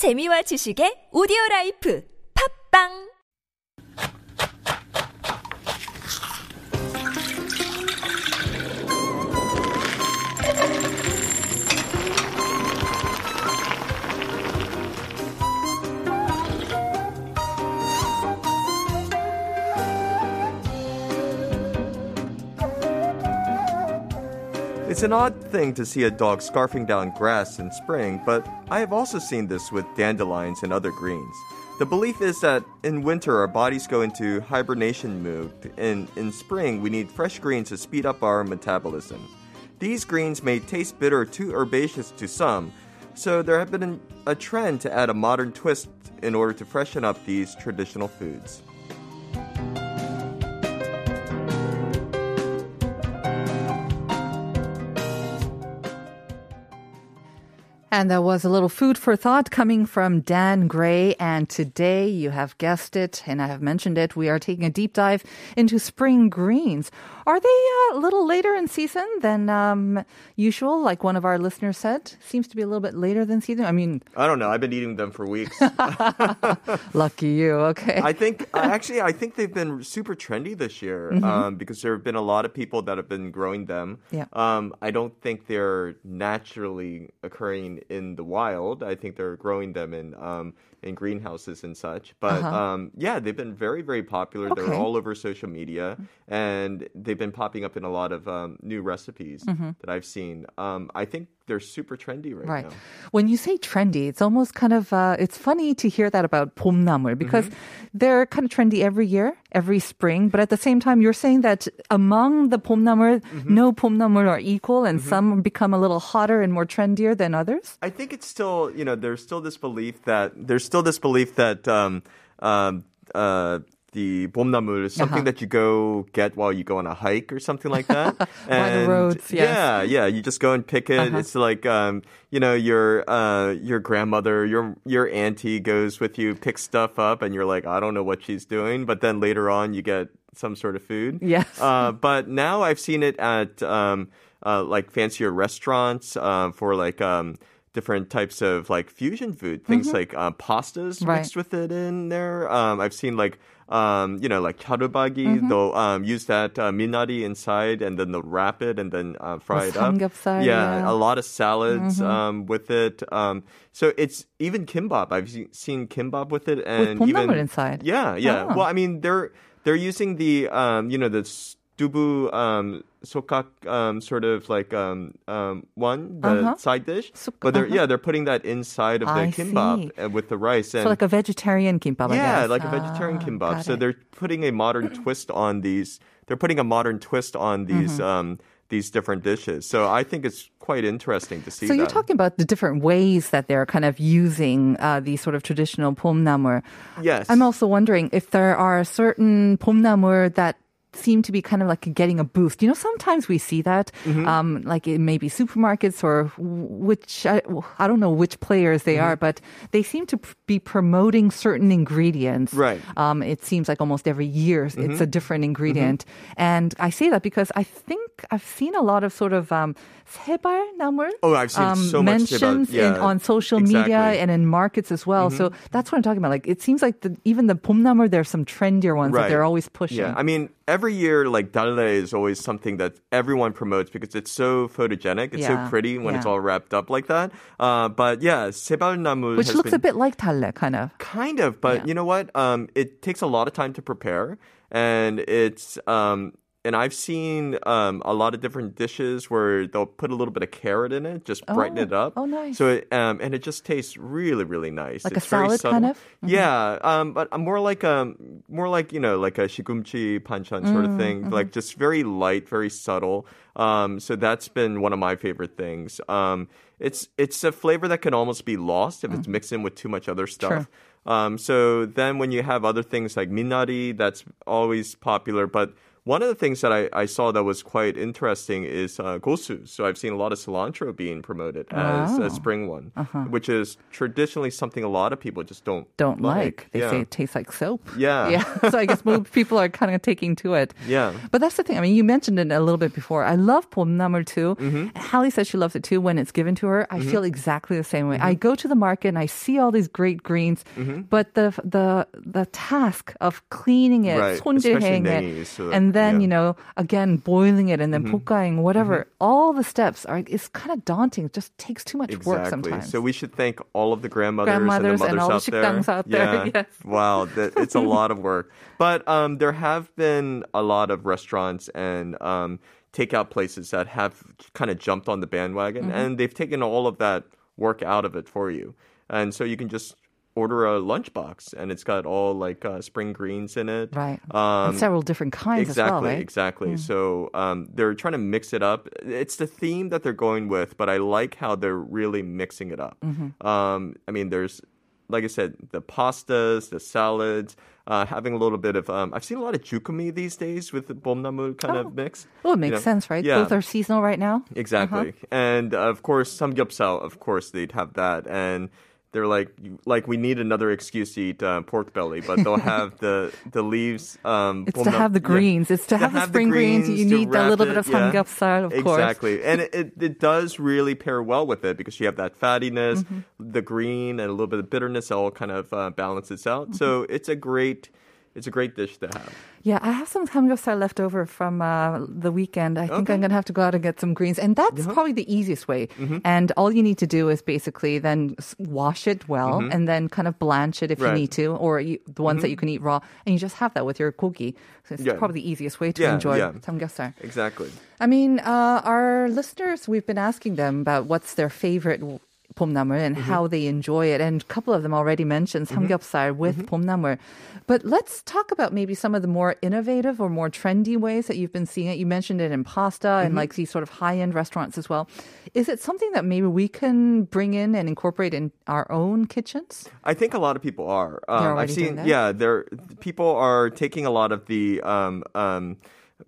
재미와 지식의 오디오 라이프. 팝빵 It's an odd thing to see a dog scarfing down grass in spring, but I have also seen this with dandelions and other greens. The belief is that in winter our bodies go into hibernation mode, and in spring we need fresh greens to speed up our metabolism. These greens may taste bitter or too herbaceous to some, so there have been a trend to add a modern twist in order to freshen up these traditional foods. And that was a little food for thought coming from Dan Gray. And today, you have guessed it, and I have mentioned it, we are taking a deep dive into spring greens. Are they uh, a little later in season than um, usual, like one of our listeners said? Seems to be a little bit later than season. I mean, I don't know. I've been eating them for weeks. lucky you. Okay. I think actually, I think they've been super trendy this year um, because there have been a lot of people that have been growing them. Yeah. Um, I don't think they're naturally occurring in the wild. I think they're growing them in um, in greenhouses and such. But um, yeah, they've been very very popular. They're all over social media, and they've been popping up in a lot of um, new recipes that I've seen. Um, I think they're super trendy right, Right. now. When you say trendy, it's almost kind of uh, it's funny to hear that about 봄나물 because Mm-hmm. they're kind of trendy every year, every spring. But at the same time, you're saying that among the 봄나물, Mm-hmm. no 봄나물 are equal, and some become a little hotter and more trendier than others. I think it's still, you know, there's still this belief that there's still this belief that um, um, uh, the bomnamul, is something uh-huh. that you go get while you go on a hike or something like that. and roads, yes. Yeah, yeah. You just go and pick it. Uh-huh. It's like um, you know, your uh, your grandmother, your your auntie goes with you, picks stuff up, and you're like, I don't know what she's doing. But then later on, you get some sort of food. Yes. Uh, but now I've seen it at um, uh, like fancier restaurants uh, for like. Um, different types of like fusion food, things mm-hmm. like uh, pastas right. mixed with it in there. Um, I've seen like um, you know like charubagi. Mm-hmm. They'll um, use that uh, minari inside and then they'll wrap it and then uh, fry it up. Yeah, yeah, a lot of salads mm-hmm. Um, with it. Um, so it's even kimbap. I've seen kimbap with it and with even inside. Yeah, yeah. Oh. Well, I mean they're they're using the um, you know the dubu um, sokak um, sort of like um, um, one, the uh-huh. side dish. So, but they're uh-huh. yeah, they're putting that inside of the I kimbap see. with the rice. And, so like a vegetarian kimbap. Yeah, like a ah, vegetarian ah, kimbap. So it. they're putting a modern twist on these. They're putting a modern twist on mm-hmm. these. Mm-hmm. these different dishes. So I think it's quite interesting to see. So you're talking about the different ways that they're kind of using uh, the sort of traditional pomnamur. Yes. I'm also wondering if there are certain pomnamur that seem to be kind of like getting a boost. You know, sometimes we see that, Mm-hmm. um, like it may be supermarkets or which I, I don't know which players they Mm-hmm. are, but they seem to pr- be promoting certain ingredients. Right. Mm-hmm. Um, it seems like almost every year it's a different ingredient, and I say that because I think I've seen a lot of sort of um, 세발나물. Oh, I've seen um, so much mentions about- yeah, in, on social media exactly. and in markets as well. So Mm-hmm. that's what I'm talking about. Like it seems like the, even the 봄나물, there's some trendier ones that Right. they're always pushing. Yeah, I mean, every year, like dalle is always something that everyone promotes because it's so photogenic. It's Yeah, so pretty when it's yeah. all wrapped up like that. Uh, but yeah, sebalnamu which has looks been a bit like talle, kind of. kind of. But Yeah. you know what? Um, it takes a lot of time to prepare, and it's um. and I've seen um, a lot of different dishes where they'll put a little bit of carrot in it, just brighten Oh, it up. oh, nice. So, it, um, and it just tastes really, really nice. Like a it's very salad kind subtle. of? Mm-hmm. Yeah, um, but more like um, more like you know, like a shigumchi panchan sort Mm, of thing, mm-hmm. like just very light, very subtle. Um, so that's been one of my favorite things. Um, it's it's a flavor that can almost be lost if it's mixed in with too much other stuff. Um, so then when you have other things like minari, that's always popular. But one of the things that I, I saw that was quite interesting is uh, gosu. So I've seen a lot of cilantro being promoted as Wow. a spring one, which is traditionally something a lot of people just don't Don't like. They yeah. say it tastes like soap. Yeah. Yeah. so I guess most people are kind of taking to it. Yeah. But that's the thing. I mean, you mentioned it a little bit before. I love pomnamur too. Mm-hmm. Hallie says she loves it too when it's given to her. I feel exactly the same way. Mm-hmm. I go to the market and I see all these great greens, but the the the task of cleaning it, Right. 손질하는 Especially it, nengi, so- and then then yeah. you know again boiling it and then mm whatever. Mm-hmm. All the steps are it's kind of daunting. It just takes too much exactly. work sometimes. So we should thank all of the grandmothers, grandmothers and the mothers and out, there. out there. Yeah. Yes. Wow, that, it's a lot of work. But um, there have been a lot of restaurants and. Um, takeout places that have kind of jumped on the bandwagon mm-hmm. and they've taken all of that work out of it for you. And so you can just order a lunchbox, and it's got all like uh, spring greens in it. right. Um, and several different kinds exactly, well, right? Exactly. So um, they're trying to mix it up. It's the theme that they're going with, but I like how they're really mixing it up. Mm-hmm. Um, I mean, there's, like I said, the pastas, the salads, uh, having a little bit of. Um, I've seen a lot of jukumi these days with the bomnamu kind Oh. of mix. Oh, it you makes know? sense, right? Yeah. Both are seasonal right now. Exactly. Uh-huh. And uh, of course, samgyeopsal, of course, they'd have that. And they're like, like we need another excuse to eat uh, pork belly, but they'll have the the leaves. Um, It's to have the yeah. greens. It's to, have, the spring greens. You need a little bit it, of yeah. samgyeopsal, of course. Exactly, and it, it, it does really pair well with it because you have that fattiness, Mm-hmm. the green, and a little bit of bitterness. It all kind of uh, balances out. Mm-hmm. So it's a great, it's a great dish to have. Yeah, I have some samgyeopsal left over from uh, the weekend. I think Okay. I'm going to have to go out and get some greens. And that's probably the easiest way. Mm-hmm. And all you need to do is basically then wash it well and then kind of blanch it if you Mm-hmm. Right. Mm-hmm. need to, or you, the ones that you can eat raw. And you just have that with your gogi. So it's Yeah. probably the easiest way to Yeah, enjoy yeah. samgyeopsal. Exactly. I mean, uh, our listeners, we've been asking them about what's their favorite pomnamur and Mm-hmm. how they enjoy it. And a couple of them already mentioned samgyeopsal with Mm-hmm. pomnamur. But let's talk about maybe some of the more innovative or more trendy ways that you've been seeing it. You mentioned it in pasta Mm-hmm. and like these sort of high-end restaurants as well. Is it something that maybe we can bring in and incorporate in our own kitchens? I think a lot of people are. Um, I've seen, yeah, they're people are taking a lot of the um, um,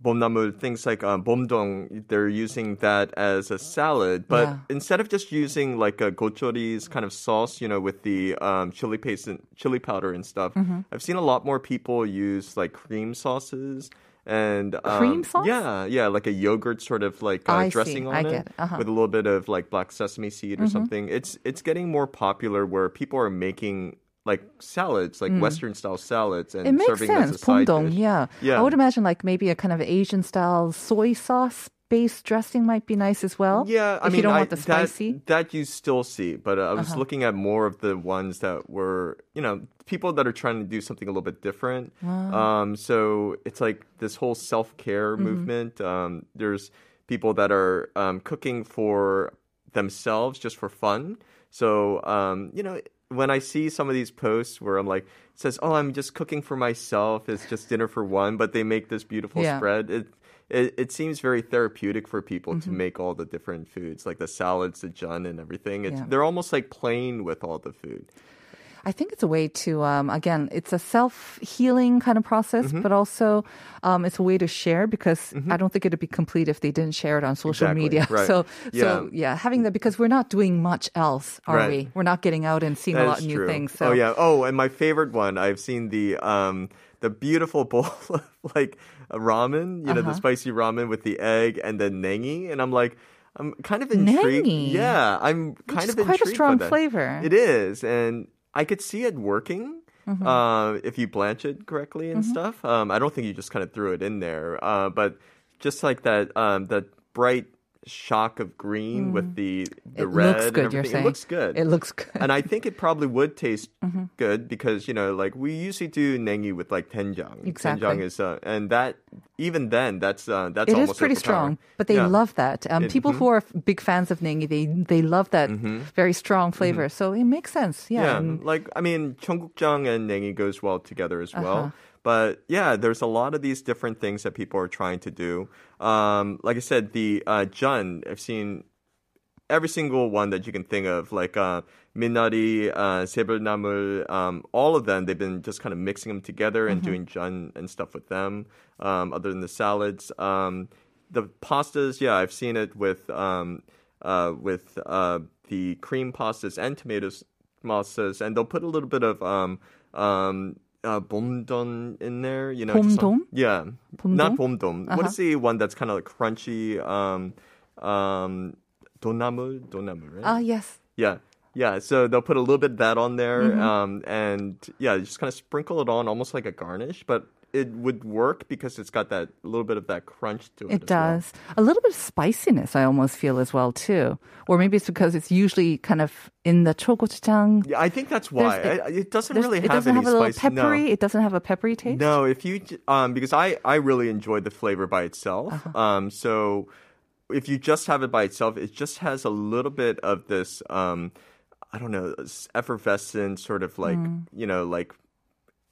bomnamu things like um, bomdong. They're using that as a salad, but Yeah. instead of just using like a gochori's kind of sauce, you know, with the um, chili paste and chili powder and stuff, Mm-hmm. I've seen a lot more people use like cream sauces. And um, Cream sauce? Yeah, yeah, like a yogurt sort of like uh, I see. dressing on I it, it. Uh-huh. with a little bit of like black sesame seed Mm-hmm. or something. It's it's getting more popular where people are making like salads, like Western style salads, and Mm. It makes serving sense. as a side dish. yeah. Yeah. I would imagine like maybe a kind of Asian style soy sauce based dressing might be nice as well. Yeah, I if mean, you don't I, want the spicy. Uh-huh. That, that you still see, but uh, I was looking at more of the ones that were, you know, people that are trying to do something a little bit different. Um, so it's like this whole self care Mm-hmm. movement. Um, there's people that are um, cooking for themselves just for fun. So um, you know. When I see some of these posts where I'm like, it says, "Oh, I'm just cooking for myself. It's just dinner for one," but they make this beautiful Yeah. spread. It, it it seems very therapeutic for people Mm-hmm. to make all the different foods, like the salads, the jun, and everything. It's Yeah. they're almost like playing with all the food. I think it's a way to, um, again, it's a self healing kind of process, Mm-hmm. but also um, it's a way to share because I don't think it'd be complete if they didn't share it on social Exactly, media. right. So, so Yeah. yeah, having that because we're not doing much else, are Right. we? We're not getting out and seeing a lot of new things. So. Oh yeah. Oh, and my favorite one, I've seen the um the beautiful bowl of like ramen, you know, the Uh-huh. spicy ramen with the egg and the nengi, and I'm like. I'm kind of intrigued. Nengi? Yeah, I'm kind is of quite a strong by that. flavor. It is, and I could see it working Mm-hmm. uh, if you blanch it correctly and stuff. Um, I don't think you just kind of threw it in there, uh, but just like that, um, that bright shock of green with the the Mm. it red. looks and good. You're saying It looks good. It looks good. and I think it probably would taste Mm-hmm. good because you know, like we usually do nengi with like tenjang. Exactly. Tenjang is, uh, and that even then, that's uh, that's It is almost pretty strong, but they Yeah. love that. Um, It- people mhm. who are f- big fans of nengi, they they love that very strong flavor. So it makes sense. Yeah. Mm-hmm. Yeah, like I mean, cheonggukjang and nengi goes well together as Uh-huh. But yeah, there's a lot of these different things that people are trying to do. Um, like I said, the uh, jun I've seen every single one that you can think of, like uh, minari, uh, um, all of them. They've been just kind of mixing them together and doing jun and stuff with them. Um, other than the salads, um, the pastas, yeah, I've seen it with um, uh, with uh, the cream pastas and tomatoes pastas, and they'll put a little bit of um, um, uh, bomdon in there. You know, just some- Bomdon? yeah, Bomdon? not bomdon. What Uh-huh. is the one that's kind of like crunchy? Um, um, donamu, donamu, right? Ah, yes. Yeah. Yeah, so they'll put a little bit of that on there, Mm-hmm. um, and yeah, just kind of sprinkle it on, almost like a garnish. But it would work because it's got that little bit of that crunch to it. It as well. does. A little bit of spiciness, I almost feel as well, too. Or maybe it's because it's usually kind of in the chogochujang. Yeah, I think that's why I- it doesn't really it doesn't have a little spice. no. peppery. It doesn't have a peppery taste. No, if you um because I I really enjoyed the flavor by itself. Uh-huh. Um so if you just have it by itself, it just has a little bit of this um I don't know, effervescent sort of like, Mm. you know, like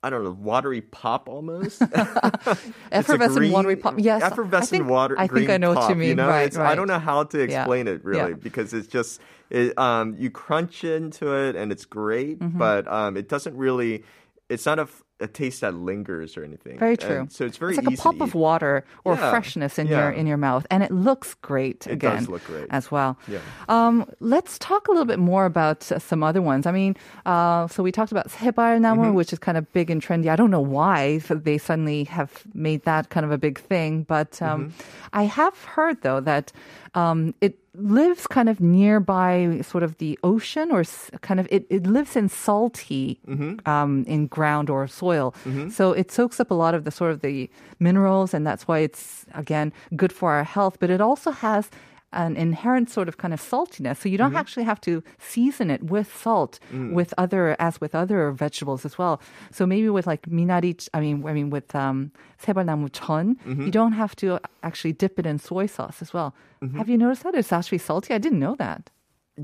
I don't know, watery pop almost. effervescent green- watery pop. Yes, effervescent I think, water. I think I know what you mean. know, right, right. I don't know how to Yeah. explain it really Yeah. because it's just it, um, you crunch into it and it's great, Mm-hmm. but um, it doesn't really. It's not a, f- a taste that lingers or anything. Very And true. so it's very It's like a pop of water or Yeah, freshness in your in your mouth, and it looks great. It again, does look great. as well. Yeah. Um, let's talk a little bit more about uh, some other ones. I mean, uh, so we talked about sebalnamu, Mm-hmm. which is kind of big and trendy. I don't know why they suddenly have made that kind of a big thing, but um, Mm-hmm. I have heard though that um, it lives kind of nearby sort of the ocean or kind of it, it lives in salty Mm-hmm. um, in ground or soil so it soaks up a lot of the sort of the minerals and that's why it's again good for our health but it also has an inherent sort of kind of saltiness so you don't actually have to season it with salt with other as with other vegetables as well so maybe with like minari i mean i mean with um sebalnamu chon you don't have to actually dip it in soy sauce as well have you noticed that it's actually salty i didn't know that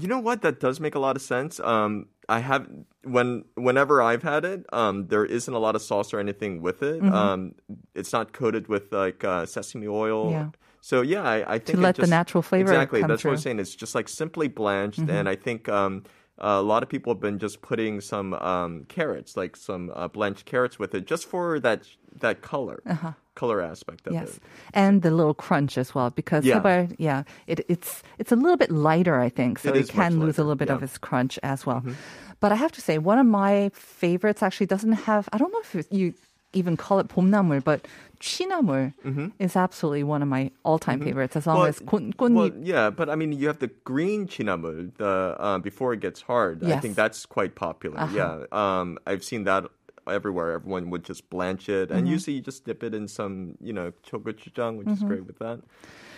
You know what? That does make a lot of sense. Um, I have when whenever I've had it, um, there isn't a lot of sauce or anything with it. Mm-hmm. Um, it's not coated with like uh, sesame oil. Yeah. So yeah, I, I think to let just, the natural flavor exactly. that's through. what I'm saying. It's just like simply blanched, mm-hmm. and I think. Um, a lot of people have been just putting some um, carrots, like some uh, blanched carrots, with it, just for that that color, uh-huh. color aspect of yes. it. and the little crunch as well, because yeah, yeah, it, it's it's a little bit lighter, I think, so it, it can lose a little bit yeah. of its crunch as well. Mm-hmm. But I have to say, one of my favorites actually doesn't have. I don't know if you even call it pomna물, but Chinamur mm-hmm. is absolutely one of my all-time mm-hmm. favorites, as long well, as kun, kun well, yeah, but I mean, you have the green Chinamul, the uh, before it gets hard. Yes. I think that's quite popular. Uh-huh. Yeah, um, I've seen that everywhere. Everyone would just blanch it, and mm-hmm. usually you just dip it in some, you know, chogochujang, which mm-hmm. is great with that.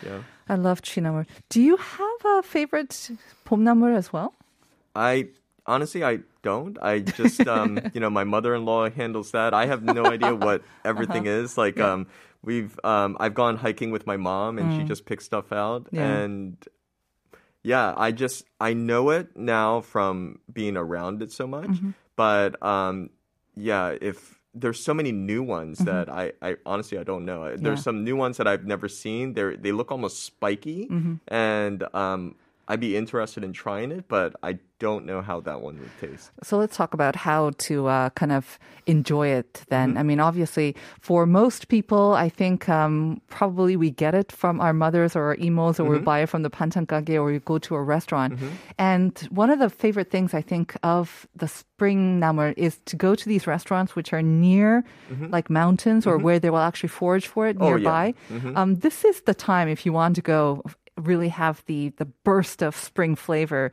Yeah, I love chinamur. Do you have a favorite pumnamur as well? I honestly, I don't. I just um, you know, my mother-in-law handles that. I have no idea what everything Uh-huh. is. Like um, we've um, I've gone hiking with my mom, and she just picks stuff out, Mm. Yeah. and yeah, I just I know it now from being around it so much. Mm-hmm. But um, yeah, if there's so many new ones Mm-hmm. that I, I honestly I don't know. There's Yeah. some new ones that I've never seen. They they look almost spiky, Mm-hmm. and um, I'd be interested in trying it, but I don't know how that one would taste. So let's talk about how to uh, kind of enjoy it then. Mm-hmm. I mean, obviously, for most people, I think um, probably we get it from our mothers or our emos, or Mm-hmm. we buy it from the panchankage, or we go to a restaurant. And one of the favorite things I think of the spring namer is to go to these restaurants which are near like mountains or where they will actually forage for it Mm-hmm. Oh, yeah. nearby. Um, this is the time if you want to go really have the the burst of spring flavor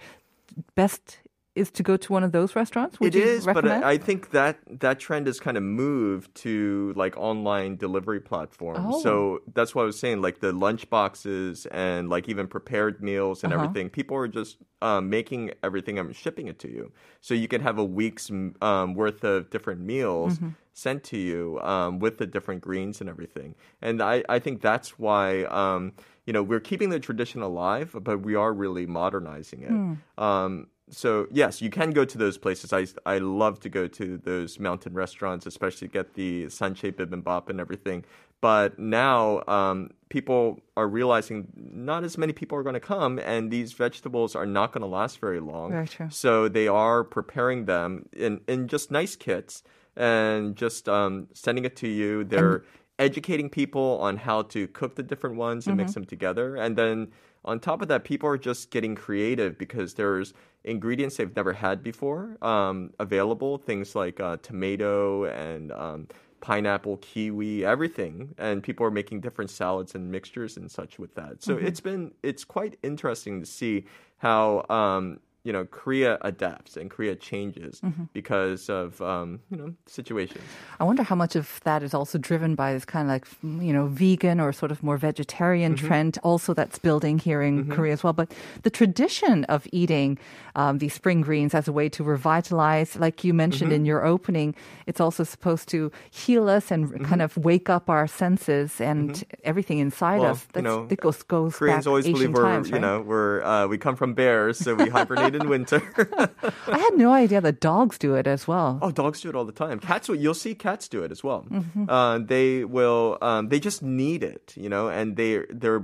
best is to go to one of those restaurants? Would It is, but recommend? I I think that that trend has kind of moved to like online delivery platforms. Oh. So that's what I was saying, like the lunch boxes and like even prepared meals and Uh-huh. everything. People are just um, making everything and shipping it to you, so you can have a week's um, worth of different meals. Mm-hmm. Sent to you um, with the different greens and everything, and I, I think that's why um, you know we're keeping the tradition alive, but we are really modernizing it. Hmm. Um, so yes, you can go to those places. I I love to go to those mountain restaurants, especially get the sanche bibimbap and everything. But now um, people are realizing not as many people are going to come, and these vegetables are not going to last very long. Very true. So they are preparing them in in just nice kits and just um, sending it to you. They're educating people on how to cook the different ones and mix them together, and then on top of that, people are just getting creative because there's ingredients they've never had before um, available. Things like uh, tomato and um, pineapple, kiwi, everything, and people are making different salads and mixtures and such with that. So it's been it's quite interesting to see how um, you know Korea adapts and Korea changes because of um, you know situations. I wonder how much of that is also driven by this kind of like, you know, vegan or sort of more vegetarian Mm-hmm. trend also that's building here in Korea as well. But the tradition of eating um, these spring greens as a way to revitalize, like you mentioned Mm-hmm. in your opening, it's also supposed to heal us and Mm-hmm. kind of wake up our senses and everything inside Well, us. you know, it goes, goes Koreans back always ancient believe we're times, you know we're uh, we come from bears, so we hibernate in winter. I had no idea that dogs do it as well. Oh, dogs do it all the time. Cats, will- you'll see cats do it as well. Mm-hmm. Uh, they will. Um, they just need it, you know, and they they're.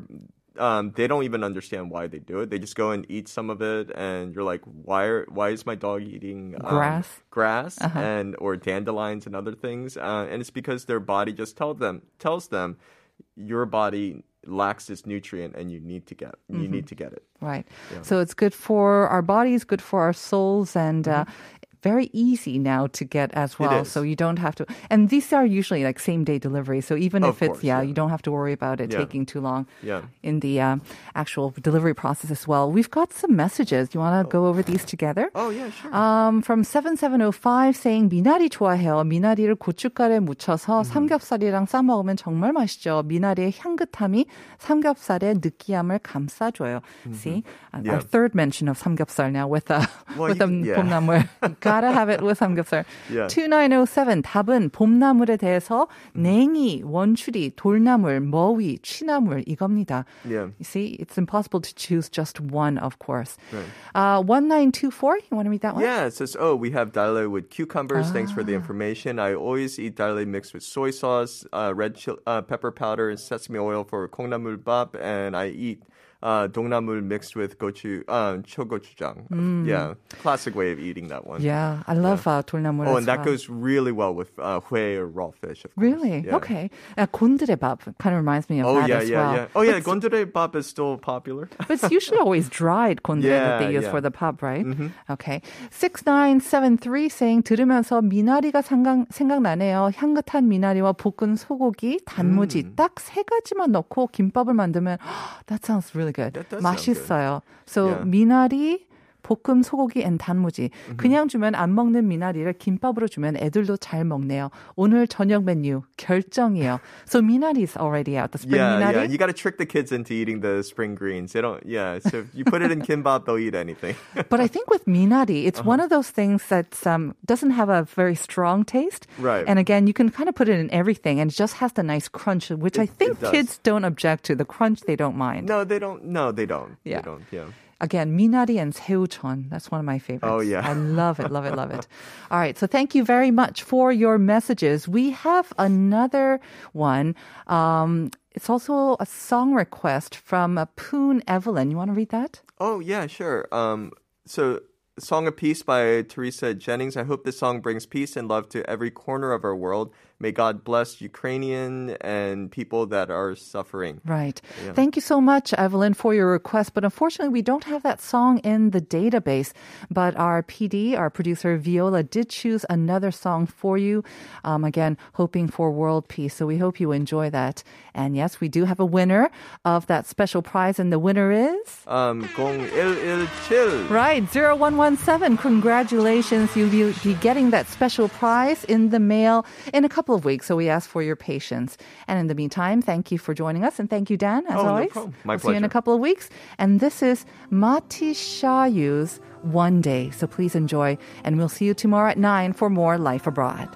Um, they don't even understand why they do it. They just go and eat some of it, and you're like, "Why? Are, why is my dog eating um, Grass? Uh-huh. grass, and or dandelions and other things?" Uh, and it's because their body just tells them tells them your body lacks this nutrient, and you need to get you Mm-hmm. need to get it. Right. So it's good for our bodies, good for our souls, and uh, very easy now to get as well. Mm-hmm. is. So you don't have to. And these are usually like same day delivery. So even Of if it's course, yeah, yeah. you don't have to worry about it Yeah. taking too long. Yeah. In the uh, actual delivery process as well. We've got some messages. You want to go over these together? Oh yeah, sure. Um, from 7705 saying 미나리 좋아해요. 미나리를 고춧가루에 묻혀서 삼겹살이랑 싸 먹으면 정말 맛있죠. 미나리의 향긋함이 삼겹살의 느끼함을 감싸줘요. See, Uh, Yeah. our third mention of 삼겹살 now with a Well, with you a can- yeah. 봄나물. Gotta have it with 삼겹살. Yeah. 2907 답은 봄나물에 대해서 냉이, 원추리, 돌나물, 머위, 취나물 이겁니다. Yeah. You see, it's impossible to choose just one, of course. Right. Uh, 1924, you want to read that one? Yeah, it says, oh, we have dale with cucumbers. Thanks Ah. for the information. I always eat dale mixed with soy sauce, uh, red chil- uh, pepper powder, and sesame oil for 콩나물 bap, and I eat uh, 동나물 mixed with gochu, uh, chogochujang. Yeah, classic way of eating that one. Mm. Yeah, I love uh, 돌나물. Oh, as and that well. goes really well with uh, hui or raw fish, of course. Really? Yeah. Okay. Uh, 곤드레밥 kind of reminds me of Oh that yeah, as yeah, well. yeah. Oh yeah, But, gondure bap is still popular. but it's usually always dried 곤드레 that they Yeah, use yeah. for the pub, right? Okay. 6973 saying 들으면서 미나리가 생각, 생각나네요. 향긋한 미나리와 볶은 소고기, 단무지 음. 딱 세 가지만 넣고 김밥을 만들면 that sounds really good. That does 맛있어요. So Yeah. 미나리 볶음 소고기 앤 단무지. Mm-hmm. 그냥 주면 안 먹는 미나리를 김밥으로 주면 애들도 잘 먹네요. 오늘 저녁 메뉴 결정이에요. So 미나리 is already out. The spring yeah, 미나리. yeah. You got to trick the kids into eating the spring greens. They don't. Yeah, so if you put it in kimbap, they'll eat anything. But I think with minari, it's Uh-huh. one of those things that um, doesn't have a very strong taste. Right. And again, you can kind of put it in everything, and it just has the nice crunch, which I It- think it does. kids don't object to. The crunch they don't mind. no, they don't. No, they don't. Yeah. They don't. Yeah. Again, Minari and Seuchon. That's one of my favorites. Oh, yeah. I love it, love it, love it. All right. So thank you very much for your messages. We have another one. Um, it's also a song request from uh, Poon Evelyn. You want to read that? Oh, yeah, sure. Um, so Song of Peace by Teresa Jennings. I hope this song brings peace and love to every corner of our world May God bless Ukrainian and people that are suffering. Right. Thank you so much, Evelyn, for your request. But unfortunately, we don't have that song in the database. But our PD, our producer Viola, did choose another song for you. Um, again, hoping for world peace. So we hope you enjoy that. And yes, we do have a winner of that special prize, and the winner is. Um, 0117. Right, 0117. Congratulations. You'll be, be getting that special prize in the mail in a couple of weeks. So we ask for your patience. And in the meantime, thank you for joining us. And thank you, Dan, as Oh, no always. problem. My we'll see you in a couple of weeks. And this is Matisyahu's One Day. So please enjoy. And we'll see you tomorrow at 9 for more Life Abroad.